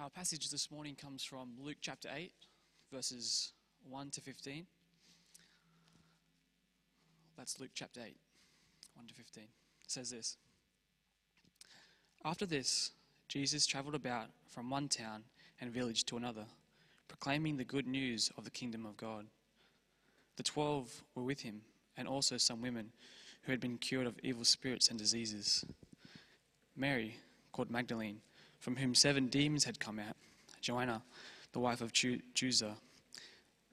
Our passage this morning comes from Luke chapter 8, verses 1 to 15. That's Luke chapter 8, 1 to 15. It says this After this, Jesus traveled about from one town and village to another, proclaiming the good news of the kingdom of God. The twelve were with him, and also some women who had been cured of evil spirits and diseases. Mary, called Magdalene, from whom seven demons had come out, Joanna, the wife of Chu- Chuza,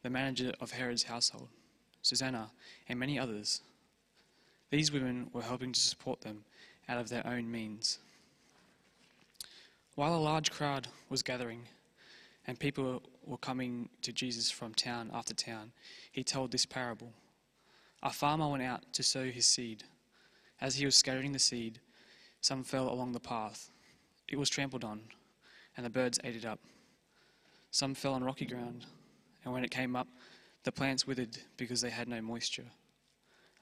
the manager of Herod's household, Susanna, and many others. These women were helping to support them out of their own means. While a large crowd was gathering and people were coming to Jesus from town after town, he told this parable. A farmer went out to sow his seed. As he was scattering the seed, some fell along the path. It was trampled on, and the birds ate it up. Some fell on rocky ground, and when it came up, the plants withered because they had no moisture.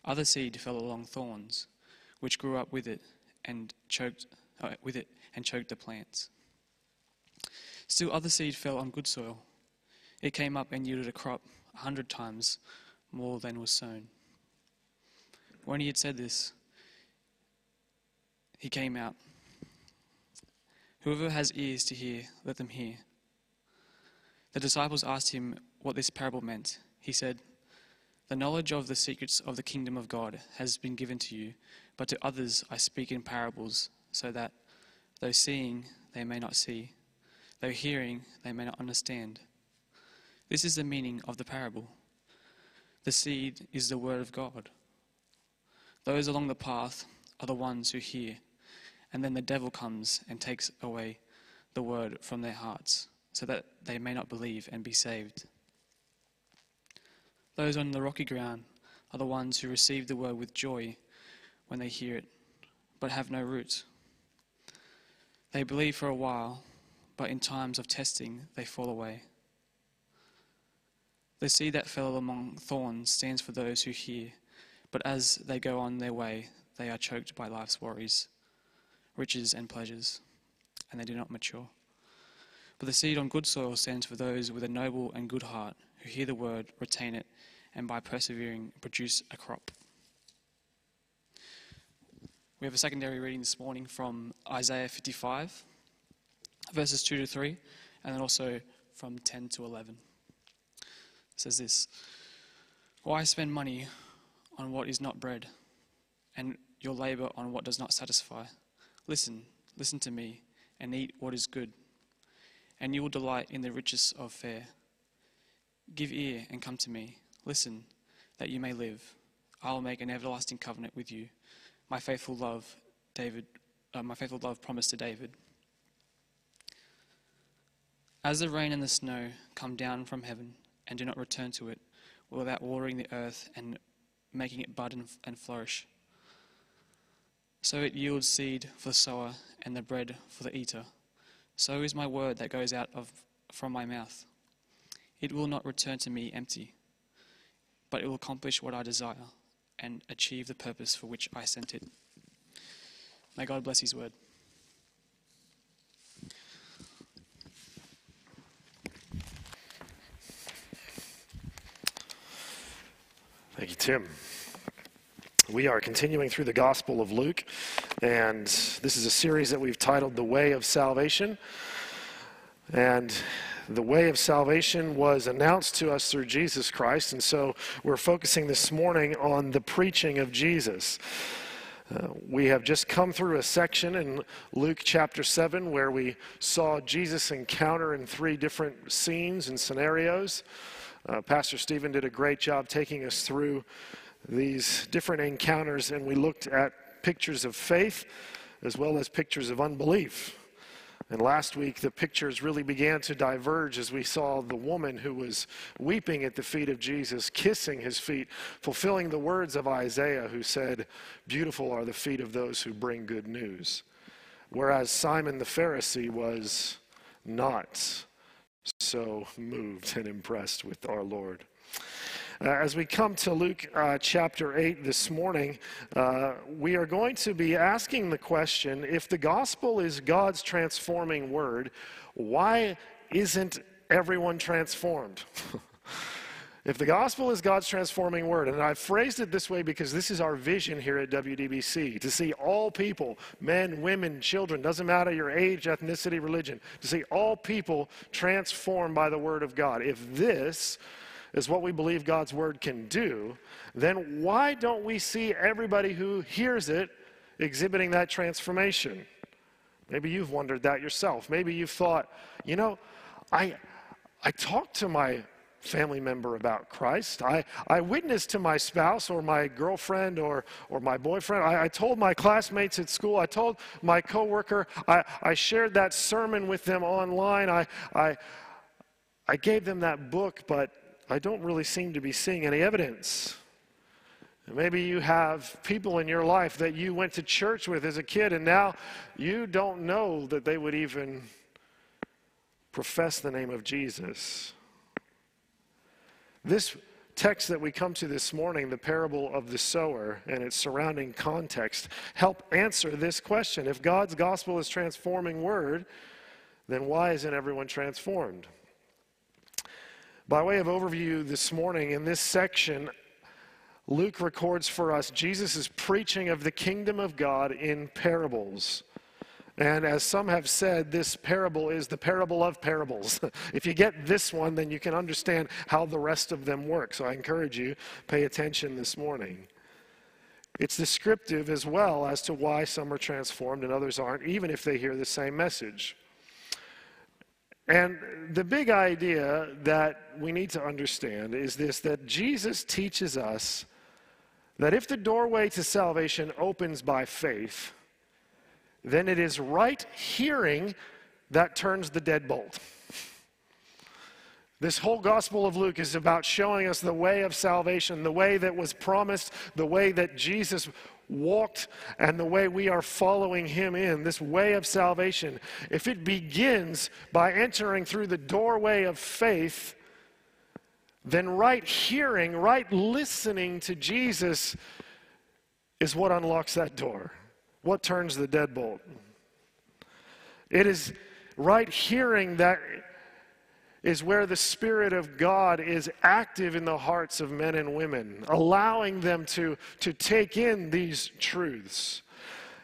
Other seed fell along thorns, which grew up with it and choked uh, with it and choked the plants. Still, other seed fell on good soil. It came up and yielded a crop a hundred times more than was sown. When he had said this, he came out. Whoever has ears to hear, let them hear. The disciples asked him what this parable meant. He said, The knowledge of the secrets of the kingdom of God has been given to you, but to others I speak in parables, so that, though seeing, they may not see, though hearing, they may not understand. This is the meaning of the parable. The seed is the word of God. Those along the path are the ones who hear, and then the devil comes and takes away the word from their hearts, so that they may not believe and be saved. Those on the rocky ground are the ones who receive the word with joy when they hear it, but have no root. They believe for a while, but in times of testing they fall away. The seed that fell among thorns stands for those who hear, but as they go on their way, they are choked by life's worries, riches, and pleasures, and they do not mature. But the seed on good soil stands for those with a noble and good heart who hear the word, retain it, and by persevering produce a crop. We have a secondary reading this morning from Isaiah 55, verses 2 to 3, and then also from 10 to 11. It says this Why spend money on what is not bread, and your labor on what does not satisfy? Listen, listen to me, and eat what is good, and you will delight in the riches of fare. Give ear and come to me. Listen, that you may live. I will make an everlasting covenant with you. My faithful love, David, uh, my faithful love promised to David. As the rain and the snow come down from heaven and do not return to it without watering the earth and making it bud and, and flourish, so it yields seed for the sower and the bread for the eater. So is my word that goes out of from my mouth. It will not return to me empty, but it will accomplish what I desire and achieve the purpose for which I sent it. May God bless His word. Thank you, Tim. We are continuing through the Gospel of Luke, and this is a series that we've titled The Way of Salvation. And the way of salvation was announced to us through Jesus Christ, and so we're focusing this morning on the preaching of Jesus. Uh, we have just come through a section in Luke chapter 7 where we saw Jesus encounter in three different scenes and scenarios. Uh, Pastor Stephen did a great job taking us through these different encounters, and we looked at pictures of faith as well as pictures of unbelief. And last week, the pictures really began to diverge as we saw the woman who was weeping at the feet of Jesus, kissing his feet, fulfilling the words of Isaiah, who said, Beautiful are the feet of those who bring good news. Whereas Simon the Pharisee was not so moved and impressed with our Lord. Uh, as we come to Luke uh, chapter 8 this morning, uh, we are going to be asking the question if the gospel is God's transforming word, why isn't everyone transformed? If the gospel is God's transforming word, and I've phrased it this way because this is our vision here at WDBC to see all people, men, women, children, doesn't matter your age, ethnicity, religion, to see all people transformed by the word of God. If this is what we believe God's word can do, then why don't we see everybody who hears it exhibiting that transformation? Maybe you've wondered that yourself. Maybe you've thought, you know, I, I talked to my family member about Christ. I, I witnessed to my spouse or my girlfriend or, or my boyfriend. I, I told my classmates at school. I told my coworker. I, I shared that sermon with them online. I, I, I gave them that book, but I don't really seem to be seeing any evidence. Maybe you have people in your life that you went to church with as a kid, and now you don't know that they would even profess the name of Jesus. This text that we come to this morning, the parable of the sower and its surrounding context, help answer this question. If God's gospel is transforming word, then why isn't everyone transformed? By way of overview this morning, in this section, Luke records for us Jesus' preaching of the kingdom of God in parables. And as some have said, this parable is the parable of parables. if you get this one, then you can understand how the rest of them work. So I encourage you, pay attention this morning. It's descriptive as well as to why some are transformed and others aren't, even if they hear the same message. And the big idea that we need to understand is this that Jesus teaches us that if the doorway to salvation opens by faith, then it is right hearing that turns the deadbolt. This whole Gospel of Luke is about showing us the way of salvation, the way that was promised, the way that Jesus walked, and the way we are following him in, this way of salvation. If it begins by entering through the doorway of faith, then right hearing, right listening to Jesus is what unlocks that door. What turns the deadbolt? It is right hearing that is where the Spirit of God is active in the hearts of men and women, allowing them to, to take in these truths.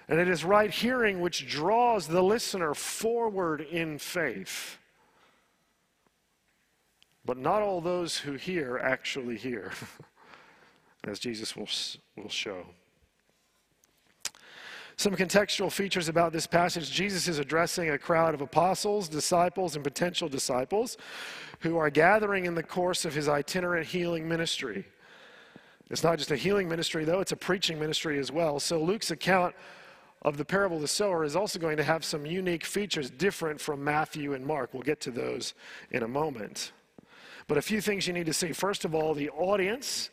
And it is right hearing which draws the listener forward in faith. But not all those who hear actually hear, as Jesus will, will show. Some contextual features about this passage Jesus is addressing a crowd of apostles, disciples, and potential disciples who are gathering in the course of his itinerant healing ministry. It's not just a healing ministry, though, it's a preaching ministry as well. So Luke's account of the parable of the sower is also going to have some unique features different from Matthew and Mark. We'll get to those in a moment. But a few things you need to see. First of all, the audience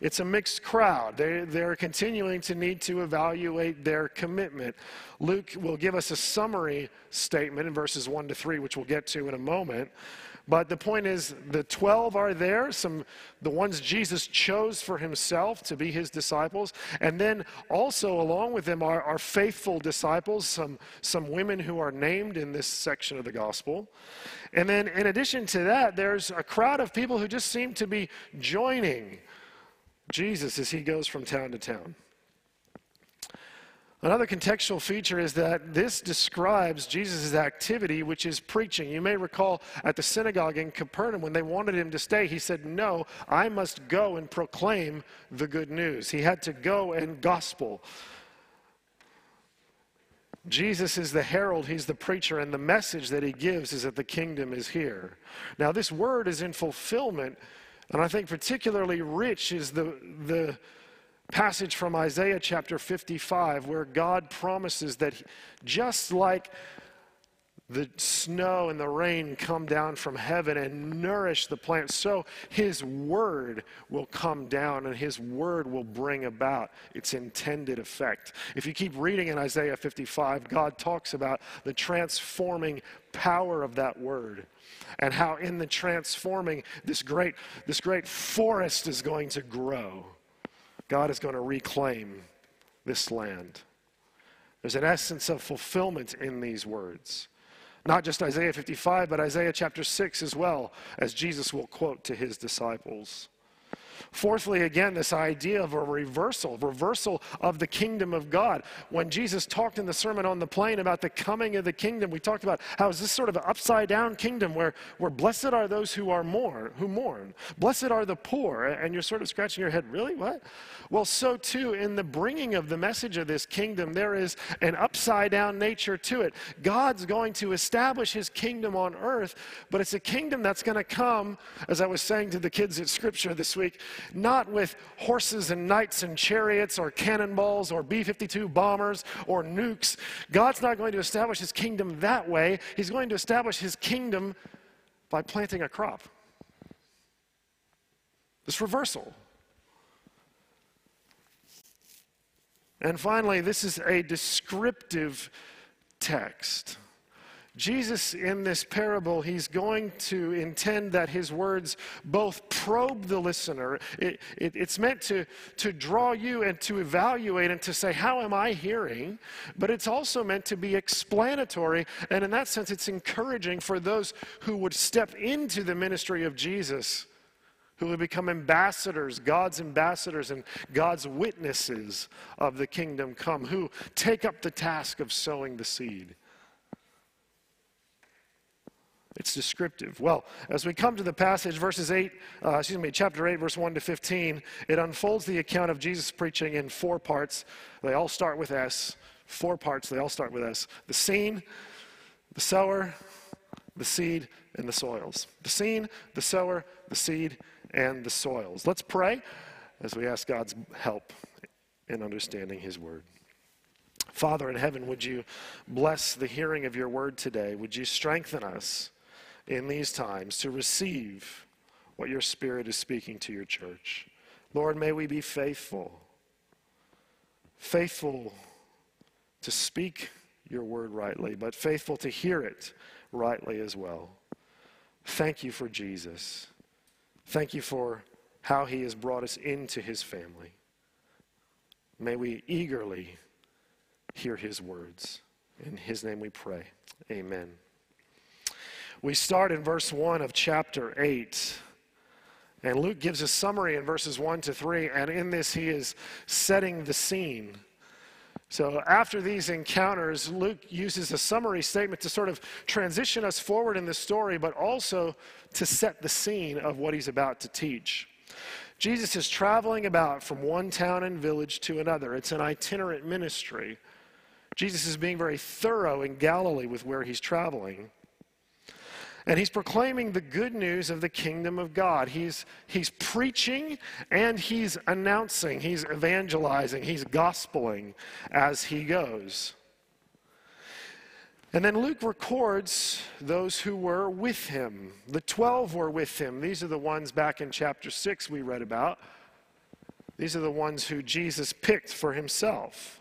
it's a mixed crowd. They, they're continuing to need to evaluate their commitment. Luke will give us a summary statement in verses 1 to 3, which we'll get to in a moment. But the point is, the 12 are there, some the ones Jesus chose for himself to be his disciples. And then also, along with them, are, are faithful disciples, some, some women who are named in this section of the gospel. And then, in addition to that, there's a crowd of people who just seem to be joining Jesus as he goes from town to town. Another contextual feature is that this describes Jesus' activity, which is preaching. You may recall at the synagogue in Capernaum when they wanted him to stay, he said, No, I must go and proclaim the good news. He had to go and gospel. Jesus is the herald, he's the preacher, and the message that he gives is that the kingdom is here. Now, this word is in fulfillment and I think particularly rich is the, the passage from Isaiah chapter 55 where God promises that just like the snow and the rain come down from heaven and nourish the plants. so His word will come down and His word will bring about its intended effect. If you keep reading in Isaiah 55, God talks about the transforming power of that word and how in the transforming this great, this great forest is going to grow. God is going to reclaim this land. There's an essence of fulfillment in these words. Not just Isaiah 55, but Isaiah chapter 6 as well, as Jesus will quote to his disciples. Fourthly, again, this idea of a reversal, reversal of the kingdom of God. When Jesus talked in the Sermon on the Plain about the coming of the kingdom, we talked about how is this sort of an upside down kingdom where, where blessed are those who are mourn, who mourn. Blessed are the poor. And you're sort of scratching your head, really? What? Well, so too, in the bringing of the message of this kingdom, there is an upside down nature to it. God's going to establish his kingdom on earth, but it's a kingdom that's going to come, as I was saying to the kids at Scripture this week, not with horses and knights and chariots or cannonballs or B 52 bombers or nukes. God's not going to establish his kingdom that way. He's going to establish his kingdom by planting a crop. This reversal. And finally, this is a descriptive text. Jesus, in this parable, he's going to intend that his words both probe the listener. It, it, it's meant to, to draw you and to evaluate and to say, How am I hearing? But it's also meant to be explanatory. And in that sense, it's encouraging for those who would step into the ministry of Jesus, who would become ambassadors, God's ambassadors, and God's witnesses of the kingdom come, who take up the task of sowing the seed. It's descriptive. Well, as we come to the passage, verses 8, uh, excuse me, chapter 8, verse 1 to 15, it unfolds the account of Jesus preaching in four parts. They all start with S. Four parts, they all start with S. The scene, the sower, the seed, and the soils. The scene, the sower, the seed, and the soils. Let's pray as we ask God's help in understanding His word. Father in heaven, would you bless the hearing of your word today? Would you strengthen us? In these times to receive what your Spirit is speaking to your church. Lord, may we be faithful, faithful to speak your word rightly, but faithful to hear it rightly as well. Thank you for Jesus. Thank you for how he has brought us into his family. May we eagerly hear his words. In his name we pray. Amen. We start in verse 1 of chapter 8. And Luke gives a summary in verses 1 to 3, and in this, he is setting the scene. So, after these encounters, Luke uses a summary statement to sort of transition us forward in the story, but also to set the scene of what he's about to teach. Jesus is traveling about from one town and village to another, it's an itinerant ministry. Jesus is being very thorough in Galilee with where he's traveling. And he's proclaiming the good news of the kingdom of God. He's, he's preaching and he's announcing, he's evangelizing, he's gospeling as he goes. And then Luke records those who were with him. The 12 were with him. These are the ones back in chapter 6 we read about. These are the ones who Jesus picked for himself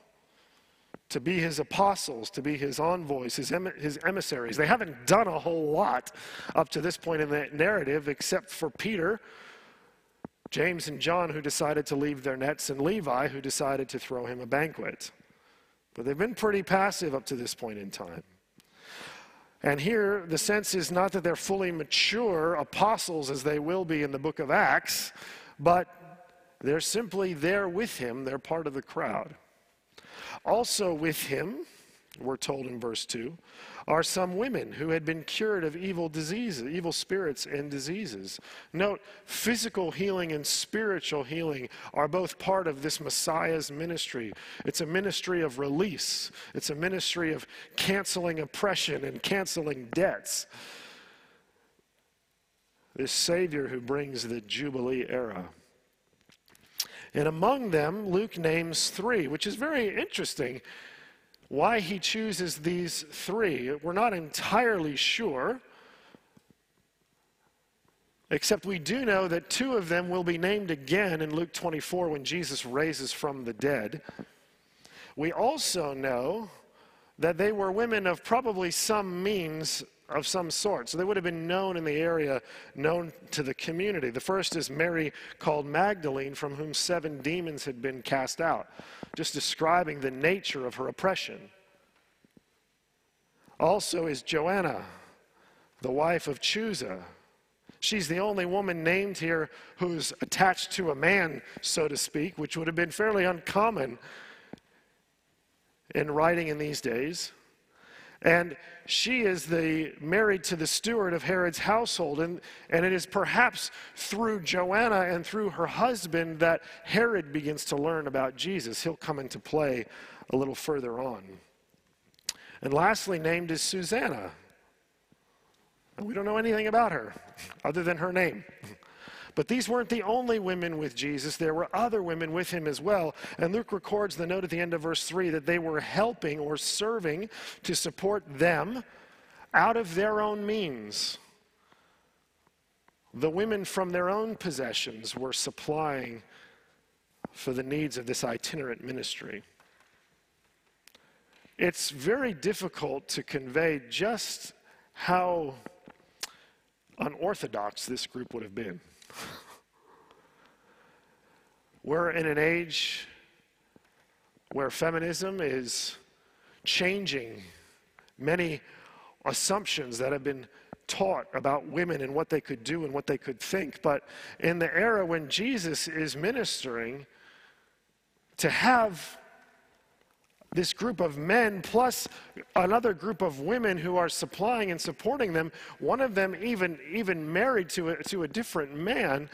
to be his apostles, to be his envoys, his, em- his emissaries. They haven't done a whole lot up to this point in the narrative, except for Peter, James, and John, who decided to leave their nets, and Levi, who decided to throw him a banquet. But they've been pretty passive up to this point in time. And here, the sense is not that they're fully mature apostles as they will be in the book of Acts, but they're simply there with him, they're part of the crowd. Also with him, we're told in verse 2, are some women who had been cured of evil diseases, evil spirits and diseases. Note, physical healing and spiritual healing are both part of this Messiah's ministry. It's a ministry of release, it's a ministry of canceling oppression and canceling debts. This Savior who brings the Jubilee era. And among them, Luke names three, which is very interesting. Why he chooses these three, we're not entirely sure. Except we do know that two of them will be named again in Luke 24 when Jesus raises from the dead. We also know that they were women of probably some means of some sort. So they would have been known in the area, known to the community. The first is Mary called Magdalene, from whom seven demons had been cast out, just describing the nature of her oppression. Also is Joanna, the wife of Chuza. She's the only woman named here who's attached to a man, so to speak, which would have been fairly uncommon in writing in these days. And she is the married to the steward of Herod's household. And, and it is perhaps through Joanna and through her husband that Herod begins to learn about Jesus. He'll come into play a little further on. And lastly, named is Susanna. We don't know anything about her other than her name. But these weren't the only women with Jesus. There were other women with him as well. And Luke records the note at the end of verse 3 that they were helping or serving to support them out of their own means. The women from their own possessions were supplying for the needs of this itinerant ministry. It's very difficult to convey just how unorthodox this group would have been. We're in an age where feminism is changing many assumptions that have been taught about women and what they could do and what they could think. But in the era when Jesus is ministering, to have this group of men plus another group of women who are supplying and supporting them one of them even even married to a, to a different man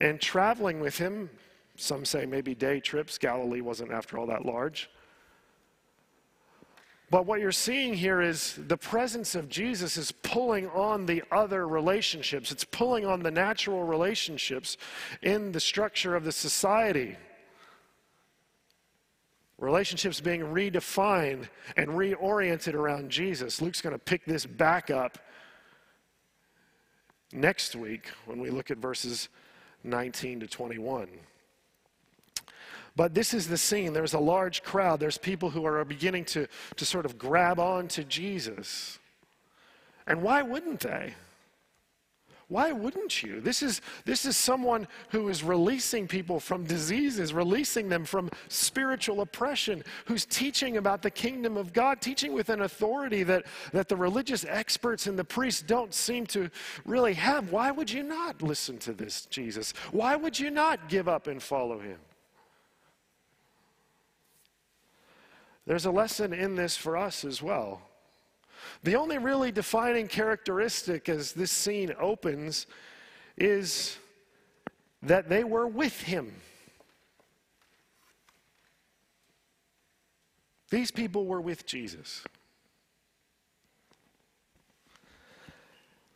and traveling with him some say maybe day trips galilee wasn't after all that large but what you're seeing here is the presence of Jesus is pulling on the other relationships. It's pulling on the natural relationships in the structure of the society. Relationships being redefined and reoriented around Jesus. Luke's going to pick this back up next week when we look at verses 19 to 21. But this is the scene. There's a large crowd. There's people who are beginning to, to sort of grab on to Jesus. And why wouldn't they? Why wouldn't you? This is, this is someone who is releasing people from diseases, releasing them from spiritual oppression, who's teaching about the kingdom of God, teaching with an authority that, that the religious experts and the priests don't seem to really have. Why would you not listen to this Jesus? Why would you not give up and follow him? There's a lesson in this for us as well. The only really defining characteristic as this scene opens is that they were with him. These people were with Jesus.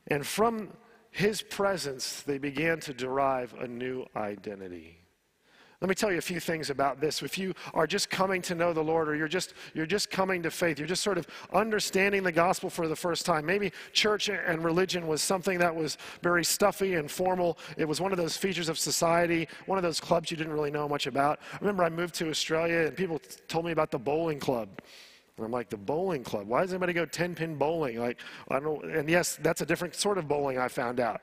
And from his presence, they began to derive a new identity. Let me tell you a few things about this. If you are just coming to know the Lord or you're just, you're just coming to faith, you're just sort of understanding the gospel for the first time. Maybe church and religion was something that was very stuffy and formal. It was one of those features of society, one of those clubs you didn't really know much about. I remember I moved to Australia and people told me about the bowling club. And I'm like, the bowling club? Why does anybody go 10 pin bowling? Like, I don't know. And yes, that's a different sort of bowling I found out.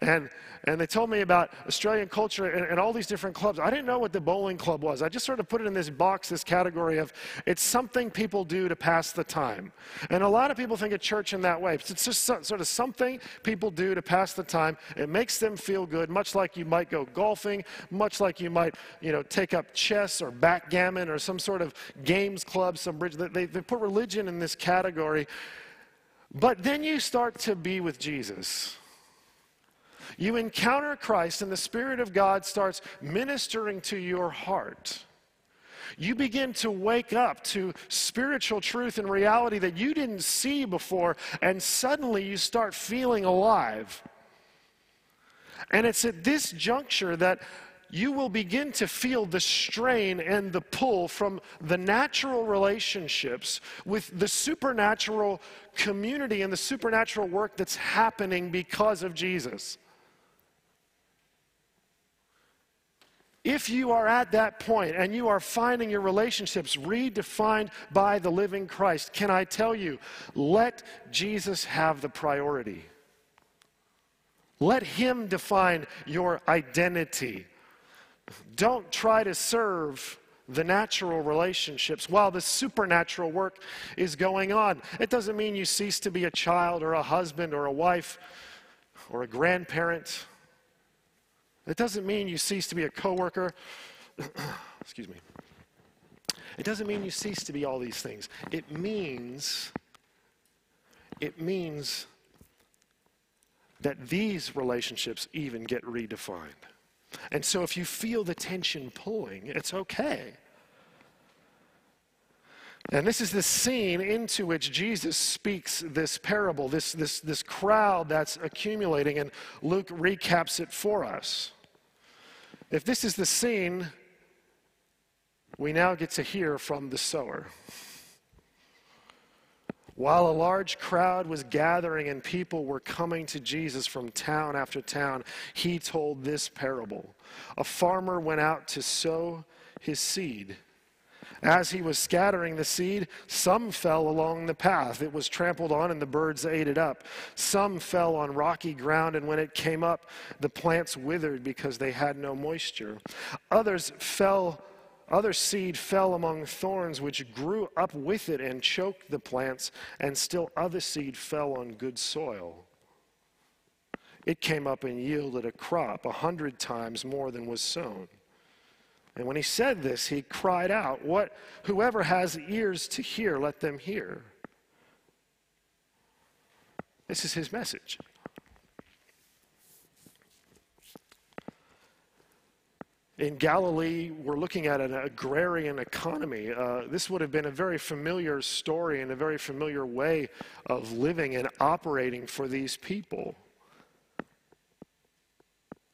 And, and they told me about Australian culture and, and, all these different clubs. I didn't know what the bowling club was. I just sort of put it in this box, this category of it's something people do to pass the time. And a lot of people think of church in that way. It's just sort of something people do to pass the time. It makes them feel good, much like you might go golfing, much like you might, you know, take up chess or backgammon or some sort of games club, some bridge. They, they put religion in this category. But then you start to be with Jesus you encounter Christ, and the Spirit of God starts ministering to your heart. You begin to wake up to spiritual truth and reality that you didn't see before, and suddenly you start feeling alive. And it's at this juncture that you will begin to feel the strain and the pull from the natural relationships with the supernatural community and the supernatural work that's happening because of Jesus. If you are at that point and you are finding your relationships redefined by the living Christ, can I tell you, let Jesus have the priority. Let Him define your identity. Don't try to serve the natural relationships while the supernatural work is going on. It doesn't mean you cease to be a child or a husband or a wife or a grandparent. It doesn't mean you cease to be a coworker. Excuse me. It doesn't mean you cease to be all these things. It means it means that these relationships even get redefined. And so if you feel the tension pulling, it's okay. And this is the scene into which Jesus speaks this parable, this, this, this crowd that's accumulating, and Luke recaps it for us. If this is the scene, we now get to hear from the sower. While a large crowd was gathering and people were coming to Jesus from town after town, he told this parable. A farmer went out to sow his seed. As he was scattering the seed, some fell along the path. It was trampled on, and the birds ate it up. Some fell on rocky ground, and when it came up, the plants withered because they had no moisture. Others fell other seed fell among thorns, which grew up with it and choked the plants, and still other seed fell on good soil. It came up and yielded a crop a hundred times more than was sown. And when he said this, he cried out, What whoever has ears to hear, let them hear. This is his message. In Galilee, we're looking at an agrarian economy. Uh, this would have been a very familiar story and a very familiar way of living and operating for these people.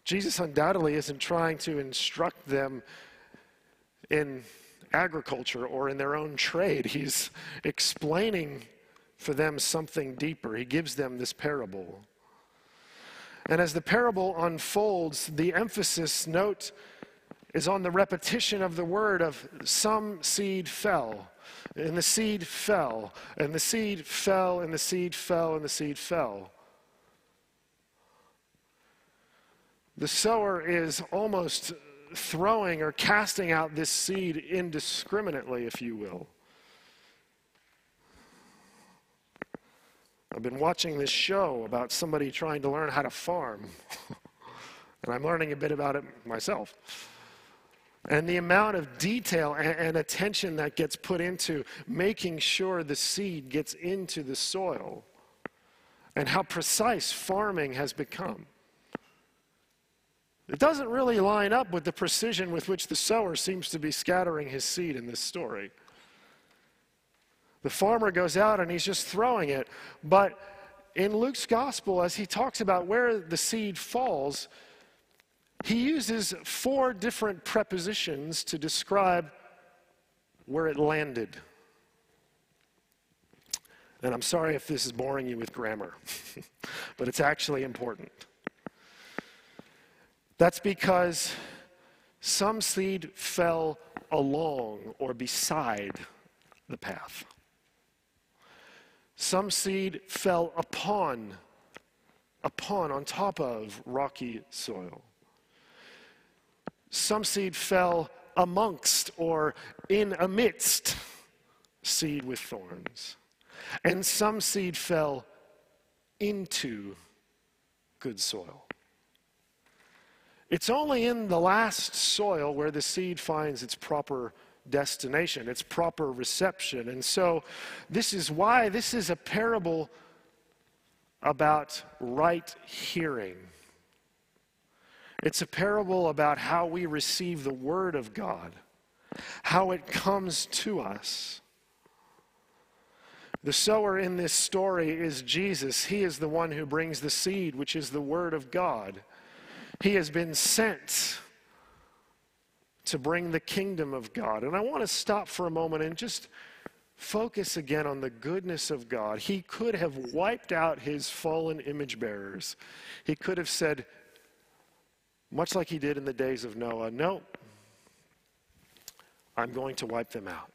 Jesus undoubtedly isn't trying to instruct them in agriculture or in their own trade. He's explaining for them something deeper. He gives them this parable. And as the parable unfolds, the emphasis, note, is on the repetition of the word of some seed fell, and the seed fell, and the seed fell, and the seed fell, and the seed fell. The sower is almost throwing or casting out this seed indiscriminately, if you will. I've been watching this show about somebody trying to learn how to farm, and I'm learning a bit about it myself. And the amount of detail and, and, attention that gets put into making sure the seed gets into the soil, and how precise farming has become. It doesn't really line up with the precision with which the sower seems to be scattering his seed in this story. The farmer goes out and he's just throwing it, but in Luke's gospel, as he talks about where the seed falls, he uses four different prepositions to describe where it landed. And I'm sorry if this is boring you with grammar, but it's actually important. That's because some seed fell along or beside the path. Some seed fell upon, upon, on top of rocky soil. Some seed fell amongst or in amidst seed with thorns. And some seed fell into good soil. It's only in the last soil where the seed finds its proper destination, its proper reception. And so, this is why this is a parable about right hearing. It's a parable about how we receive the Word of God, how it comes to us. The sower in this story is Jesus. He is the one who brings the seed, which is the Word of God. He has been sent to bring the kingdom of God. And I want to stop for a moment and just focus again on the goodness of God. He could have wiped out his fallen image bearers. He could have said, much like he did in the days of Noah, no, I'm going to wipe them out.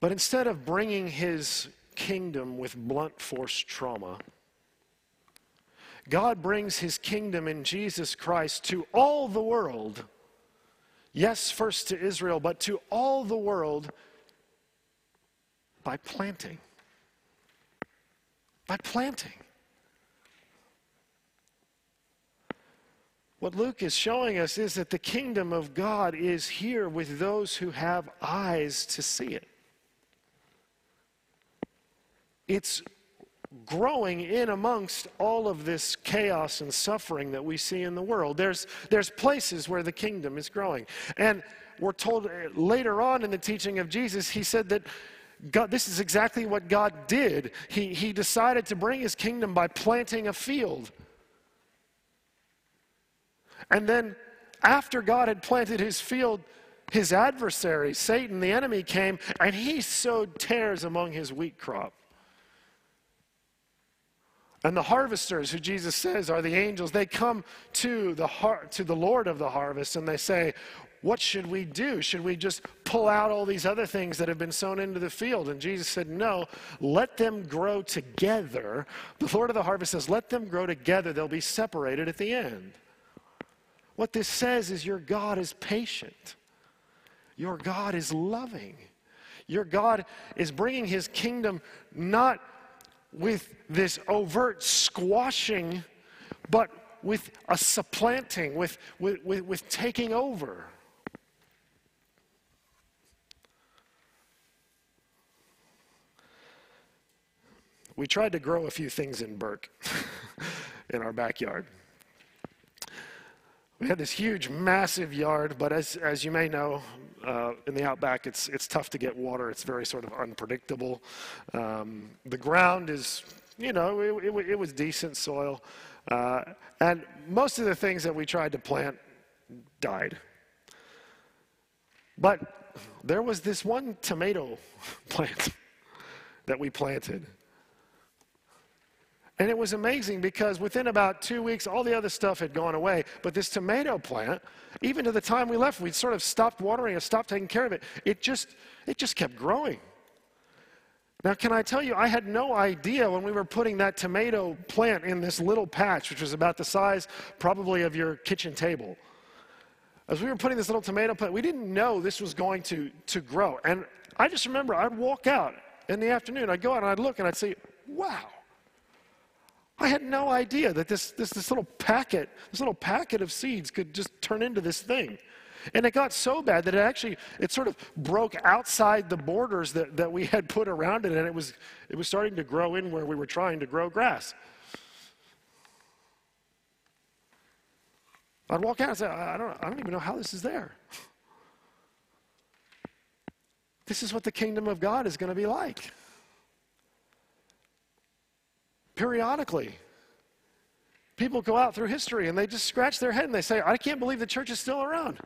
But instead of bringing his kingdom with blunt force trauma, God brings his kingdom in Jesus Christ to all the world. Yes, first to Israel, but to all the world by planting. By planting. What Luke is showing us is that the kingdom of God is here with those who have eyes to see it. It's growing in amongst all of this chaos and suffering that we see in the world. There's, there's places where the kingdom is growing. And we're told eh, later on in the teaching of Jesus, he said that God, this is exactly what God did. He, he decided to bring his kingdom by planting a field. And then, after God had planted his field, his adversary, Satan, the enemy, came and he sowed tares among his wheat crop. And the harvesters, who Jesus says are the angels, they come to the, har- to the Lord of the harvest and they say, What should we do? Should we just pull out all these other things that have been sown into the field? And Jesus said, No, let them grow together. The Lord of the harvest says, Let them grow together. They'll be separated at the end. What this says is your God is patient, your God is loving. Your God is bringing his kingdom not with this overt squashing, but with a supplanting, with, with, with, with taking over. We tried to grow a few things in Bourke in our backyard. We had this huge, massive yard, but as, as you may know, uh, in the outback, it's, it's tough to get water. It's very sort of unpredictable. Um, the ground is, you know, it, it, it was decent soil. Uh, and most of the things that we tried to plant died. But there was this one tomato plant that we planted and it was amazing because within about two weeks, all the other stuff had gone away. But this tomato plant, even to the time we left, we'd sort of stopped watering it, stopped taking care of it. It just, it just kept growing. Now, can I tell you, I had no idea when we were putting that tomato plant in this little patch, which was about the size probably of your kitchen table. As we were putting this little tomato plant, we didn't know this was going to, to grow. And I just remember I'd walk out in the afternoon, I'd go out and I'd look and I'd say, wow, I had no idea that this, this, this little packet, this little packet of seeds could just turn into this thing. And it got so bad that it actually, it sort of broke outside the borders that, that we had put around it, and it was, it was starting to grow in where we were trying to grow grass. I'd walk out and say, I don't, I don't even know how this is there. This is what the kingdom of God is going to be like periodically. People go out through history and they just scratch their head and they say, I can't believe the church is still around.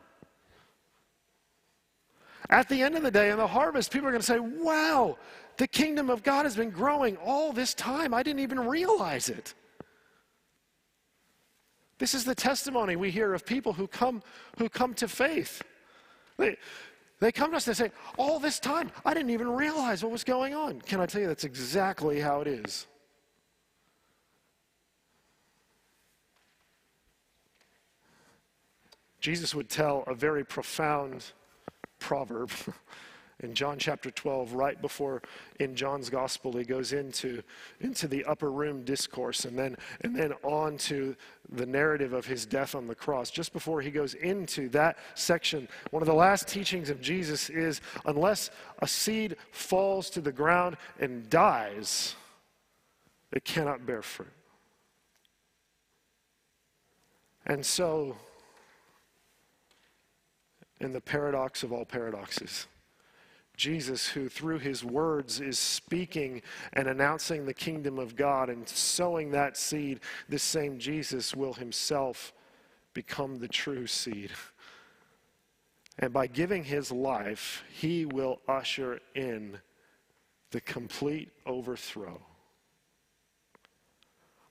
At the end of the day, in the harvest, people are going to say, Wow, the kingdom of God has been growing all this time. I didn't even realize it. This is the testimony we hear of people who come, who come to faith. They, they come to us and they say, All this time, I didn't even realize what was going on. Can I tell you that's exactly how it is? Jesus would tell a very profound proverb in John chapter 12, right before in John's gospel, he goes into, into the upper room discourse and then, and then on to the narrative of his death on the cross. Just before he goes into that section, one of the last teachings of Jesus is unless a seed falls to the ground and dies, it cannot bear fruit. And so, in the paradox of all paradoxes. Jesus, who through his words is speaking and announcing the kingdom of God and sowing that seed, this same Jesus will himself become the true seed. And by giving his life, he will usher in the complete overthrow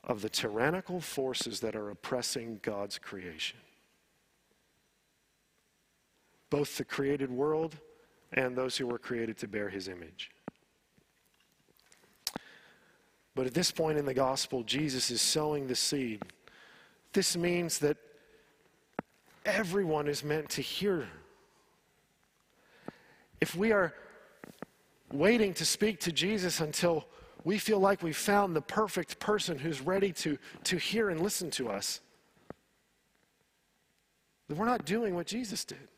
of the tyrannical forces that are oppressing God's creation. Both the created world and those who were created to bear his image. But at this point in the gospel, Jesus is sowing the seed. This means that everyone is meant to hear. If we are waiting to speak to Jesus until we feel like we've found the perfect person who's ready to, to hear and listen to us, then we're not doing what Jesus did.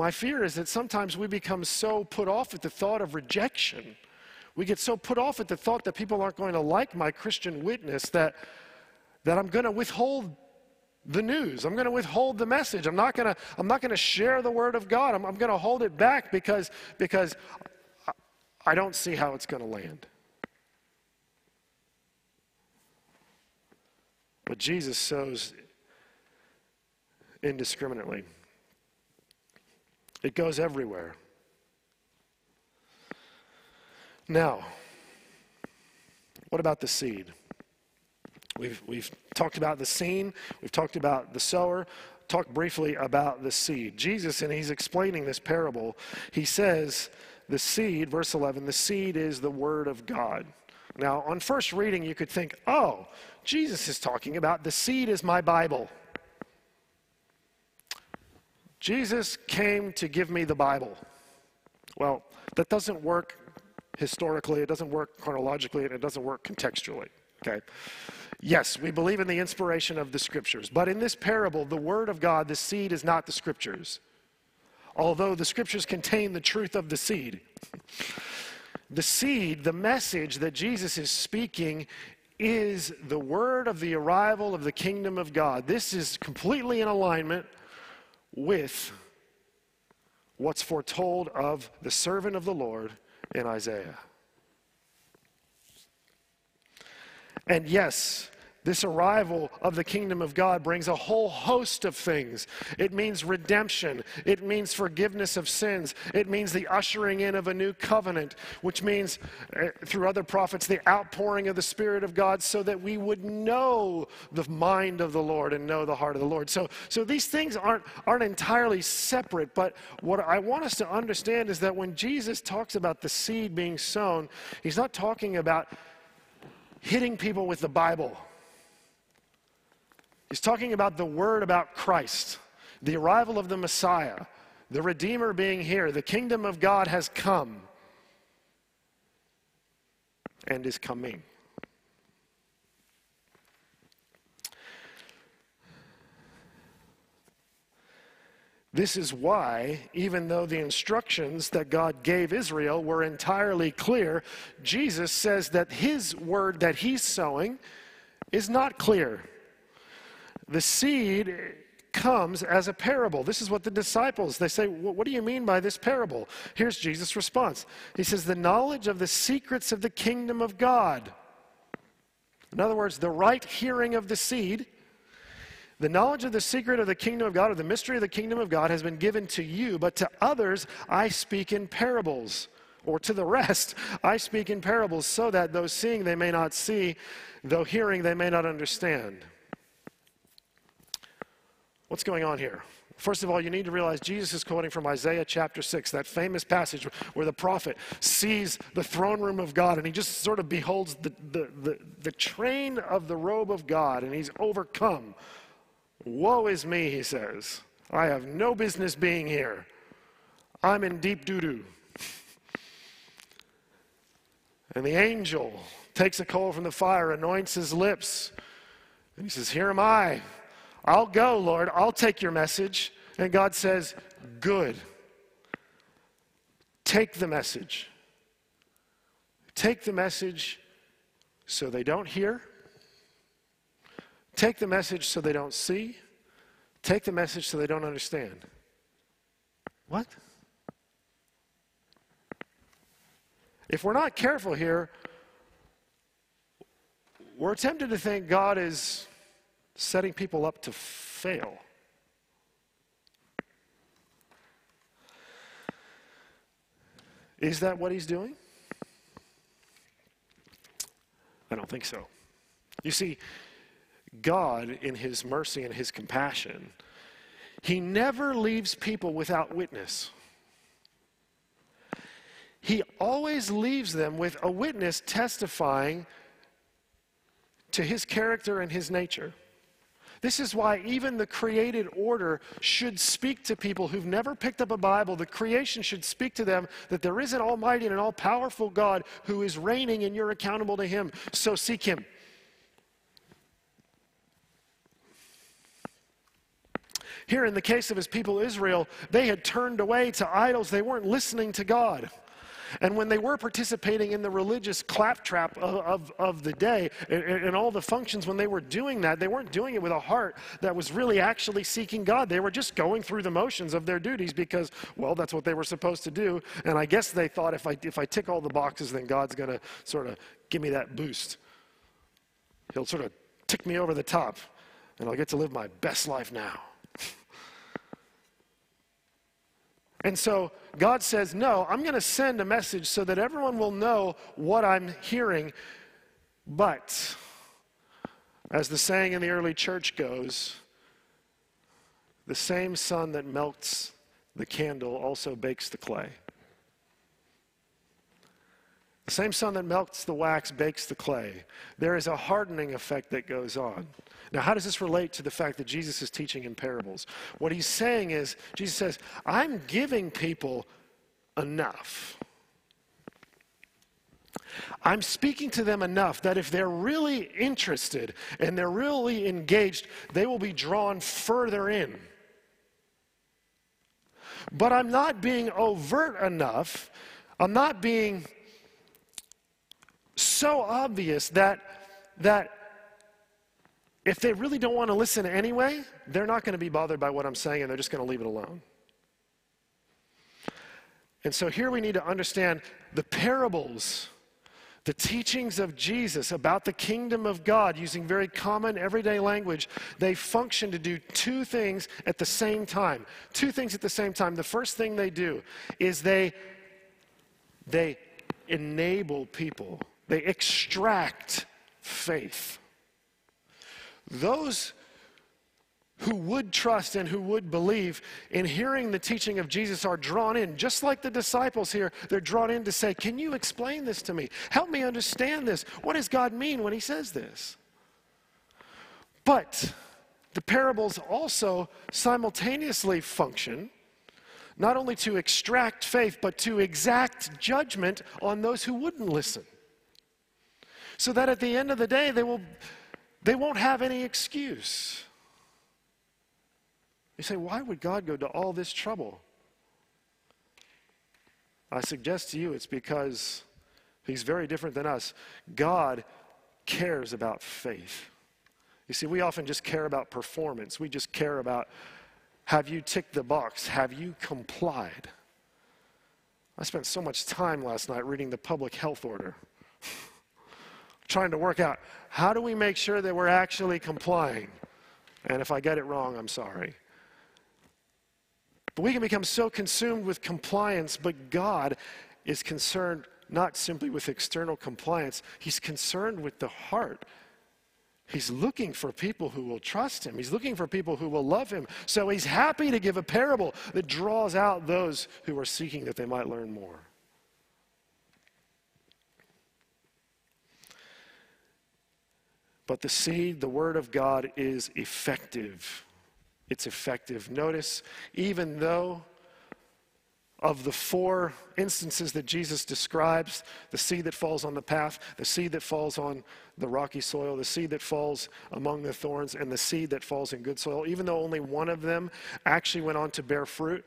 My fear is that sometimes we become so put off at the thought of rejection we get so put off at the thought that people aren't going to like my Christian witness that, that I'm going to withhold the news. I'm going to withhold the message. I'm not going to, I'm not going to share the word of God. I'm, I'm going to hold it back because, because I don't see how it's going to land. But Jesus sows indiscriminately. It goes everywhere. Now, what about the seed? We've, we've talked about the scene, we've talked about the sower, talked briefly about the seed. Jesus, and he's explaining this parable, he says, the seed, verse 11, the seed is the word of God. Now, on first reading, you could think, oh, Jesus is talking about the seed is my Bible. Jesus came to give me the Bible. Well, that doesn't work historically, it doesn't work chronologically, and it doesn't work contextually. Okay? Yes, we believe in the inspiration of the scriptures, but in this parable, the word of God, the seed, is not the scriptures. Although the scriptures contain the truth of the seed. The seed, the message that Jesus is speaking, is the word of the arrival of the kingdom of God. This is completely in alignment with what's foretold of the servant of the Lord in Isaiah. And yes, this arrival of the kingdom of God brings a whole host of things. It means redemption. It means forgiveness of sins. It means the ushering in of a new covenant, which means, uh, through other prophets, the outpouring of the Spirit of God so that we would know the mind of the Lord and know the heart of the Lord. So, so these things aren't, aren't entirely separate, but what I want us to understand is that when Jesus talks about the seed being sown, he's not talking about hitting people with the Bible He's talking about the word about Christ, the arrival of the Messiah, the Redeemer being here. The kingdom of God has come and is coming. This is why, even though the instructions that God gave Israel were entirely clear, Jesus says that his word that he's sowing is not clear. The seed comes as a parable. This is what the disciples, they say, what do you mean by this parable? Here's Jesus' response. He says, the knowledge of the secrets of the kingdom of God. In other words, the right hearing of the seed, the knowledge of the secret of the kingdom of God, or the mystery of the kingdom of God, has been given to you, but to others I speak in parables. Or to the rest, I speak in parables, so that though seeing they may not see, though hearing they may not understand. What's going on here? First of all, you need to realize Jesus is quoting from Isaiah chapter 6, that famous passage where the prophet sees the throne room of God and he just sort of beholds the, the, the, the train of the robe of God and he's overcome. Woe is me, he says. I have no business being here. I'm in deep doo doo. And the angel takes a coal from the fire, anoints his lips, and he says, Here am I. I'll go, Lord. I'll take your message. And God says, Good. Take the message. Take the message so they don't hear. Take the message so they don't see. Take the message so they don't understand. What? If we're not careful here, we're tempted to think God is setting people up to fail. Is that what he's doing? I don't think so. You see, God, in his mercy and his compassion, he never leaves people without witness. He always leaves them with a witness testifying to his character and his nature. This is why even the created order should speak to people who've never picked up a Bible. The creation should speak to them that there is an almighty and an all powerful God who is reigning and you're accountable to him. So seek him. Here, in the case of his people Israel, they had turned away to idols, they weren't listening to God. And when they were participating in the religious claptrap of, of, of the day and, and all the functions, when they were doing that, they weren't doing it with a heart that was really actually seeking God. They were just going through the motions of their duties because, well, that's what they were supposed to do. And I guess they thought if I, if I tick all the boxes, then God's going to sort of give me that boost. He'll sort of tick me over the top, and I'll get to live my best life now. And so God says, No, I'm going to send a message so that everyone will know what I'm hearing. But, as the saying in the early church goes, the same sun that melts the candle also bakes the clay. The same sun that melts the wax bakes the clay. There is a hardening effect that goes on. Now, how does this relate to the fact that Jesus is teaching in parables? What he's saying is, Jesus says, I'm giving people enough. I'm speaking to them enough that if they're really interested and they're really engaged, they will be drawn further in. But I'm not being overt enough. I'm not being so obvious that, that if they really don't want to listen anyway, they're not going to be bothered by what I'm saying and they're just going to leave it alone. And so here we need to understand the parables, the teachings of Jesus about the kingdom of God using very common everyday language. They function to do two things at the same time. Two things at the same time. The first thing they do is they they enable people. They extract faith. Those who would trust and who would believe in hearing the teaching of Jesus are drawn in, just like the disciples here, they're drawn in to say, Can you explain this to me? Help me understand this. What does God mean when He says this? But the parables also simultaneously function not only to extract faith, but to exact judgment on those who wouldn't listen. So that at the end of the day, they will they won't have any excuse. You say, why would God go to all this trouble? I suggest to you it's because He's very different than us. God cares about faith. You see, we often just care about performance. We just care about have you ticked the box? Have you complied? I spent so much time last night reading the public health order trying to work out how do we make sure that we're actually complying? And if I get it wrong, I'm sorry. But we can become so consumed with compliance, but God is concerned not simply with external compliance, He's concerned with the heart. He's looking for people who will trust him. He's looking for people who will love him. So he's happy to give a parable that draws out those who are seeking that they might learn more. But the seed, the Word of God, is effective. It's effective. Notice, even though of the four instances that Jesus describes the seed that falls on the path, the seed that falls on the rocky soil, the seed that falls among the thorns, and the seed that falls in good soil, even though only one of them actually went on to bear fruit,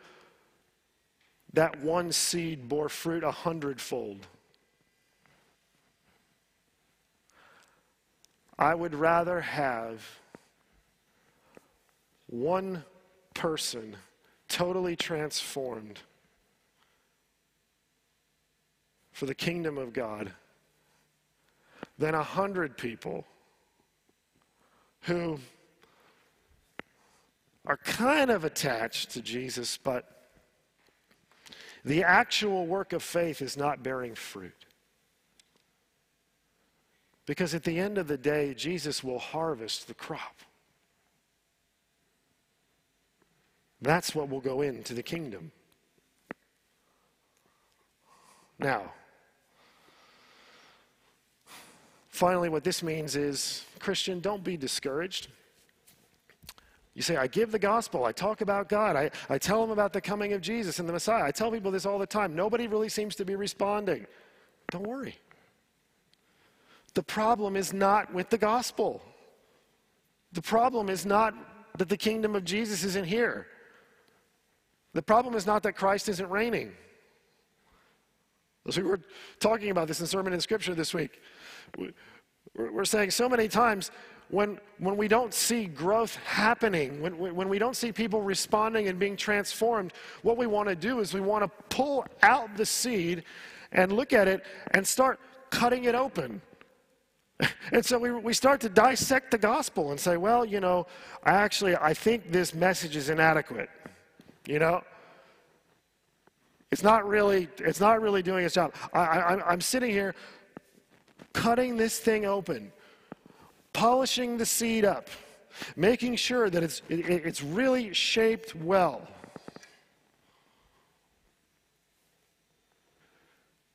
that one seed bore fruit a hundredfold. I would rather have one person totally transformed for the kingdom of God than a hundred people who are kind of attached to Jesus, but the actual work of faith is not bearing fruit. Because at the end of the day, Jesus will harvest the crop. That's what will go into the kingdom. Now, finally, what this means is Christian, don't be discouraged. You say, I give the gospel, I talk about God, I, I tell them about the coming of Jesus and the Messiah. I tell people this all the time. Nobody really seems to be responding. Don't worry. The problem is not with the gospel. The problem is not that the kingdom of Jesus isn't here. The problem is not that Christ isn't reigning. As we were talking about this in Sermon in Scripture this week, we're saying so many times when, when we don't see growth happening, when, when we don't see people responding and being transformed, what we want to do is we want to pull out the seed and look at it and start cutting it open. And so we, we start to dissect the gospel and say, well, you know, I actually, I think this message is inadequate. You know, it's not really, it's not really doing its job. I, I, I'm sitting here cutting this thing open, polishing the seed up, making sure that it's, it, it's really shaped well.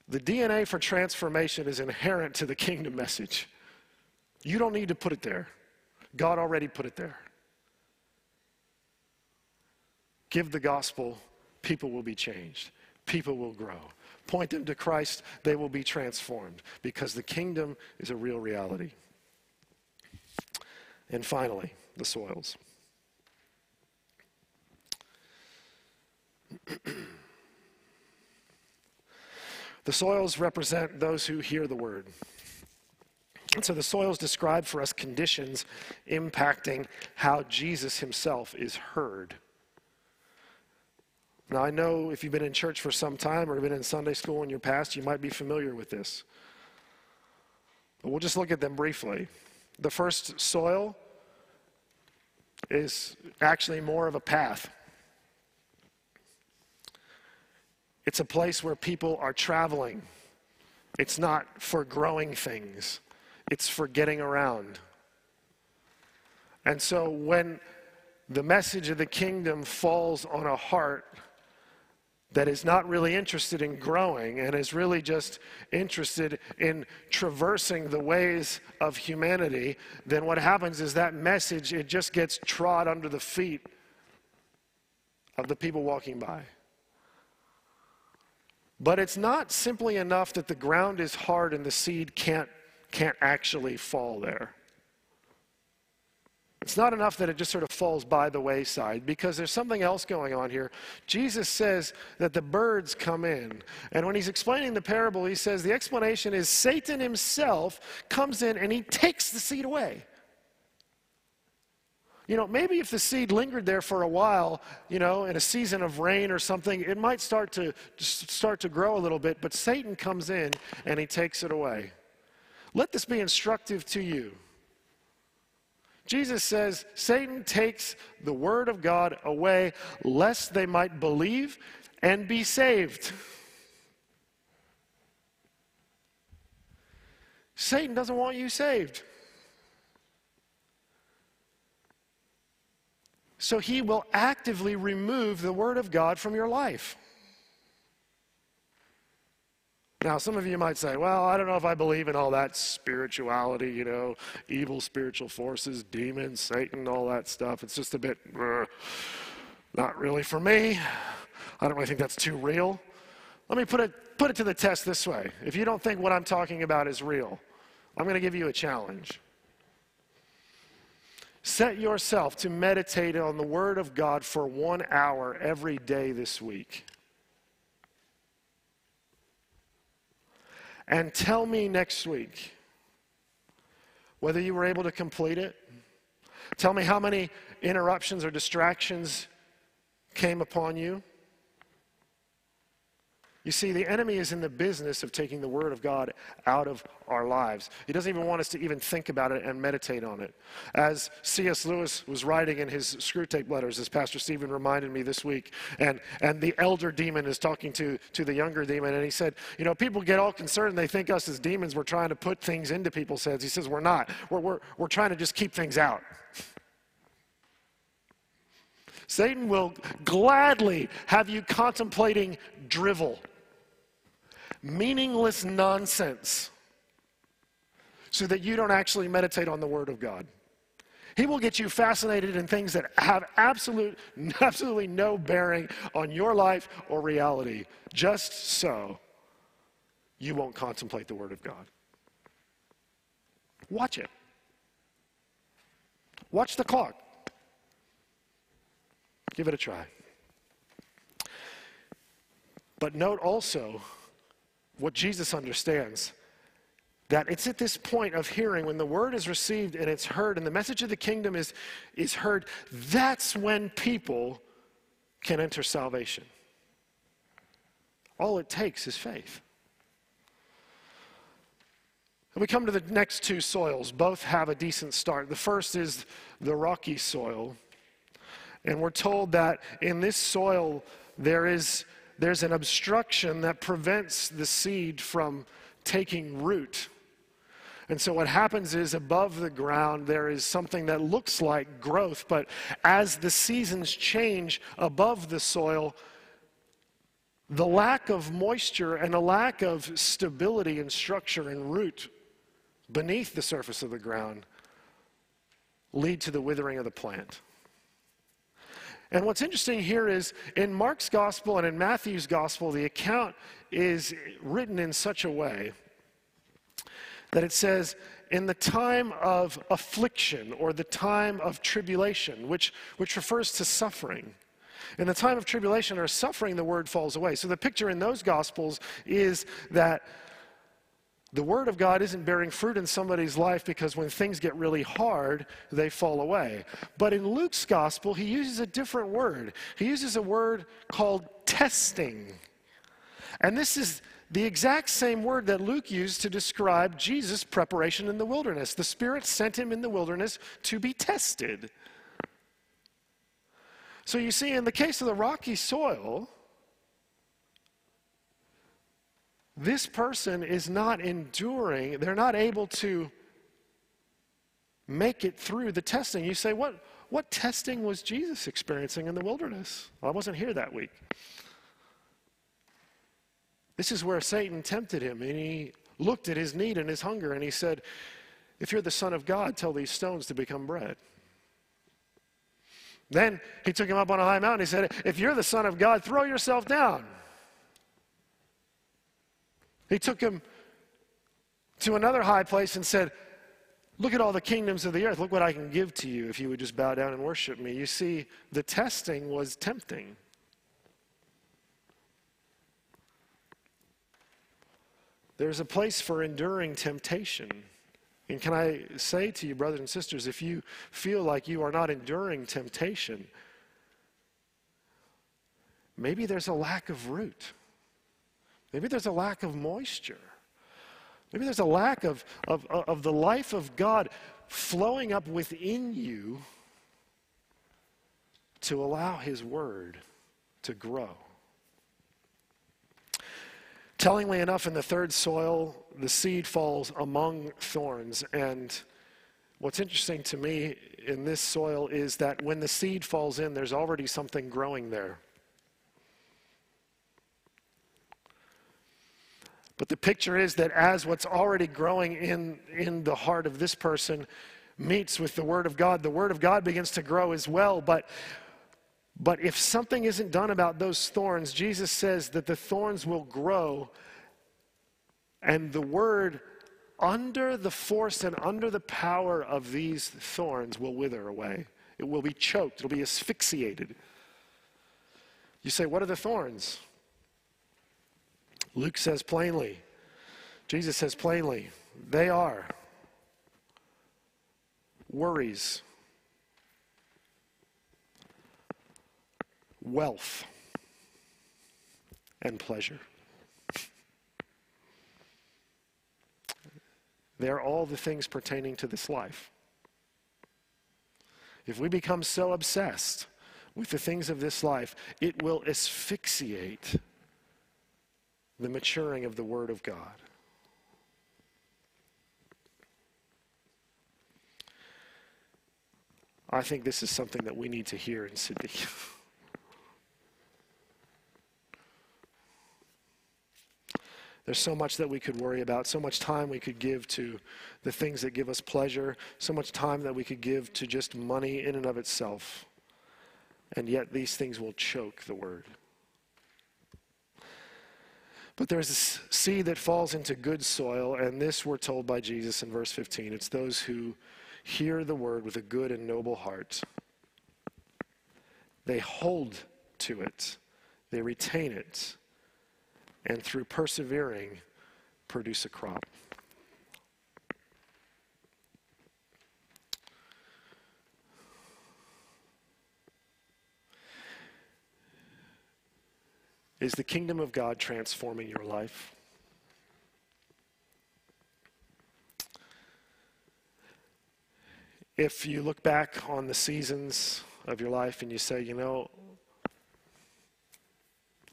The DNA for transformation is inherent to the kingdom message. You don't need to put it there. God already put it there. Give the gospel, people will be changed, people will grow. Point them to Christ, they will be transformed because the kingdom is a real reality. And finally, the soils. the soils represent those who hear the word. And so the soils describe for us conditions impacting how Jesus himself is heard. Now, I know if you've been in church for some time or been in Sunday school in your past, you might be familiar with this. But we'll just look at them briefly. The first soil is actually more of a path. It's a place where people are traveling. It's not for growing things, it's for getting around. And so when the message of the kingdom falls on a heart that is not really interested in growing and is really just interested in traversing the ways of humanity, then what happens is that message, it just gets trod under the feet of the people walking by. But it's not simply enough that the ground is hard and the seed can't, can't actually fall there. It's not enough that it just sort of falls by the wayside because there's something else going on here. Jesus says that the birds come in. And when he's explaining the parable, he says the explanation is Satan himself comes in and he takes the seed away. You know, maybe if the seed lingered there for a while, you know, in a season of rain or something, it might start to start to grow a little bit, but Satan comes in and he takes it away. Let this be instructive to you. Jesus says Satan takes the word of God away lest they might believe and be saved. Satan doesn't want you saved. So he will actively remove the word of God from your life. Now, some of you might say, well, I don't know if I believe in all that spirituality, you know, evil spiritual forces, demons, Satan, all that stuff. It's just a bit, uh, not really for me. I don't really think that's too real. Let me put it, put it to the test this way. If you don't think what I'm talking about is real, I'm going to give you a challenge. Set yourself to meditate on the Word of God for one hour every day this week. And tell me next week whether you were able to complete it. Tell me how many interruptions or distractions came upon you. You see, the enemy is in the business of taking the Word of God out of our lives. He doesn't even want us to even think about it and meditate on it. As C.S. Lewis was writing in his Screwtape letters, as Pastor Stephen reminded me this week, and, and the elder demon is talking to, to the younger demon, and he said, You know, people get all concerned they think us as demons, we're trying to put things into people's heads. He says, We're not. We're, we're, we're trying to just keep things out. Satan will gladly have you contemplating drivel, meaningless nonsense, so that you don't actually meditate on the Word of God. He will get you fascinated in things that have absolute, absolutely no bearing on your life or reality, just so you won't contemplate the Word of God. Watch it. Watch the clock. Give it a try. But note also what Jesus understands that it's at this point of hearing when the word is received and it's heard and the message of the kingdom is, is heard that's when people can enter salvation. All it takes is faith. And we come to the next two soils. Both have a decent start. The first is the rocky soil. And we're told that in this soil, there is, there's an obstruction that prevents the seed from taking root. And so, what happens is above the ground, there is something that looks like growth, but as the seasons change above the soil, the lack of moisture and a lack of stability and structure and root beneath the surface of the ground lead to the withering of the plant. And what's interesting here is in Mark's gospel and in Matthew's gospel, the account is written in such a way that it says, in the time of affliction or the time of tribulation, which, which refers to suffering. In the time of tribulation or suffering, the word falls away. So the picture in those gospels is that the Word of God isn't bearing fruit in somebody's life because when things get really hard, they fall away. But in Luke's gospel, he uses a different word. He uses a word called testing. And this is the exact same word that Luke used to describe Jesus' preparation in the wilderness. The Spirit sent him in the wilderness to be tested. So you see, in the case of the rocky soil, this person is not enduring, they're not able to make it through the testing. You say, what, what testing was Jesus experiencing in the wilderness? Well, I wasn't here that week. This is where Satan tempted him, and he looked at his need and his hunger, and he said, If you're the Son of God, tell these stones to become bread. Then he took him up on a high mountain. He said, If you're the Son of God, throw yourself down. He took him to another high place and said, Look at all the kingdoms of the earth. Look what I can give to you if you would just bow down and worship me. You see, the testing was tempting. There's a place for enduring temptation. And can I say to you, brothers and sisters, if you feel like you are not enduring temptation, maybe there's a lack of root. Maybe there's a lack of moisture. Maybe there's a lack of, of, of the life of God flowing up within you to allow His Word to grow. Tellingly enough, in the third soil, the seed falls among thorns. And what's interesting to me in this soil is that when the seed falls in, there's already something growing there. But the picture is that as what's already growing in, in the heart of this person meets with the Word of God, the Word of God begins to grow as well. But, but if something isn't done about those thorns, Jesus says that the thorns will grow and the Word, under the force and under the power of these thorns, will wither away. It will be choked, it'll be asphyxiated. You say, What are the thorns? Luke says plainly, Jesus says plainly, they are worries, wealth, and pleasure. They're all the things pertaining to this life. If we become so obsessed with the things of this life, it will asphyxiate the maturing of the Word of God. I think this is something that we need to hear in Sydney. There's so much that we could worry about, so much time we could give to the things that give us pleasure, so much time that we could give to just money in and of itself. And yet these things will choke the word. But there's a seed that falls into good soil, and this we're told by Jesus in verse 15. It's those who hear the word with a good and noble heart. They hold to it, they retain it, and through persevering, produce a crop. Is the kingdom of God transforming your life? If you look back on the seasons of your life and you say, you know,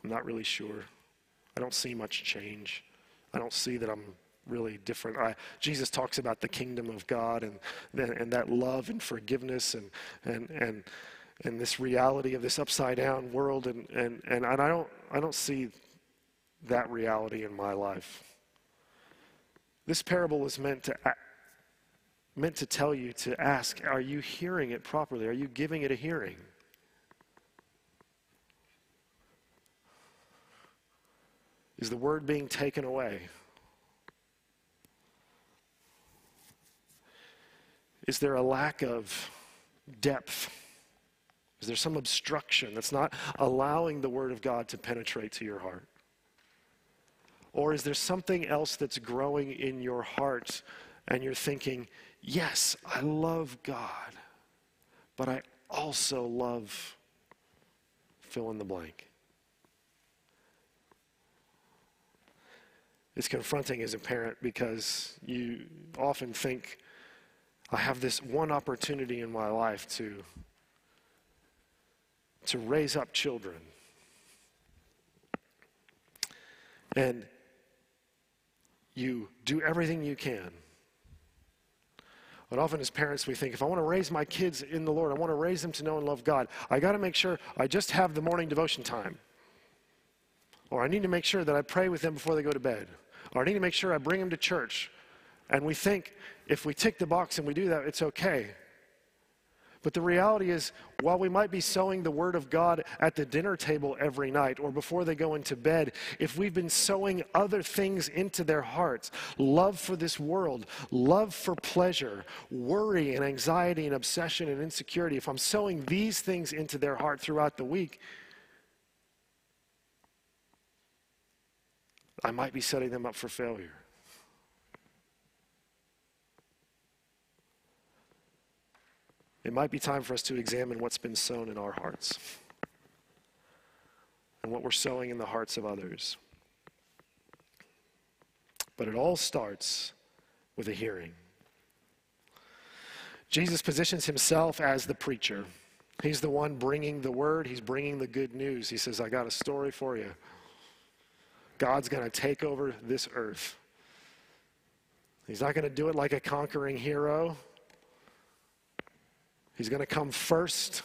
I'm not really sure. I don't see much change. I don't see that I'm really different. I, Jesus talks about the kingdom of God and, and that love and forgiveness and, and, and, and this reality of this upside down world. And, and, and I, don't, I don't see that reality in my life. This parable is meant to, meant to tell you to ask, are you hearing it properly? Are you giving it a hearing? Is the word being taken away? Is there a lack of depth? Is there some obstruction that's not allowing the Word of God to penetrate to your heart? Or is there something else that's growing in your heart and you're thinking, yes, I love God, but I also love fill in the blank? It's confronting as a parent because you often think, I have this one opportunity in my life to, to raise up children. And you do everything you can. But often as parents, we think if I want to raise my kids in the Lord, I want to raise them to know and love God, I got to make sure I just have the morning devotion time. Or I need to make sure that I pray with them before they go to bed or I need to make sure I bring them to church. And we think if we tick the box and we do that, it's okay. But the reality is, while we might be sowing the Word of God at the dinner table every night or before they go into bed, if we've been sowing other things into their hearts love for this world, love for pleasure, worry and anxiety and obsession and insecurity if I'm sowing these things into their heart throughout the week, I might be setting them up for failure. It might be time for us to examine what's been sown in our hearts and what we're sowing in the hearts of others. But it all starts with a hearing. Jesus positions himself as the preacher. He's the one bringing the word, he's bringing the good news. He says, I got a story for you. God's going to take over this earth. He's not going to do it like a conquering hero. He's going to come first.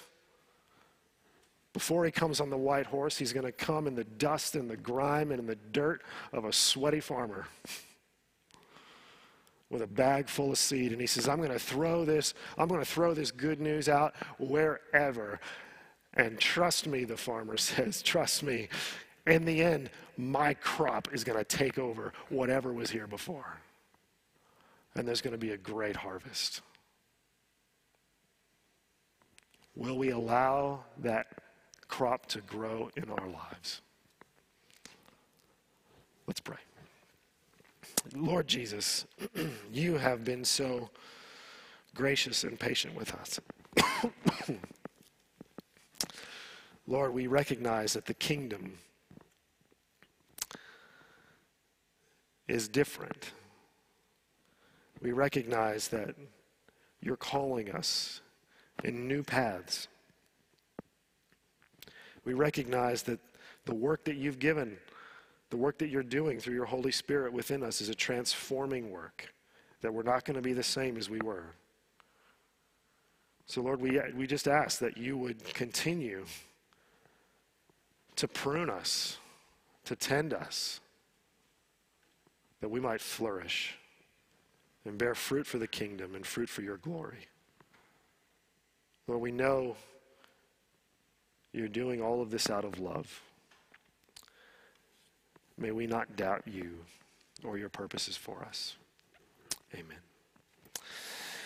Before he comes on the white horse, he's going to come in the dust and the grime and in the dirt of a sweaty farmer with a bag full of seed. And he says, I'm going to throw this, I'm going to throw this good news out wherever. And trust me, the farmer says, trust me, in the end, my crop is going to take over whatever was here before. And there's going to be a great harvest. Will we allow that crop to grow in our lives? Let's pray. Lord Jesus, you have been so gracious and patient with us. Lord, we recognize that the kingdom is different. We recognize that you're calling us in new paths. We recognize that the work that you've given, the work that you're doing through your Holy Spirit within us is a transforming work, that we're not going to be the same as we were. So, Lord, we, we just ask that you would continue to prune us, to tend us, that we might flourish and bear fruit for the kingdom and fruit for your glory. Lord, we know you're doing all of this out of love. May we not doubt you or your purposes for us. Amen.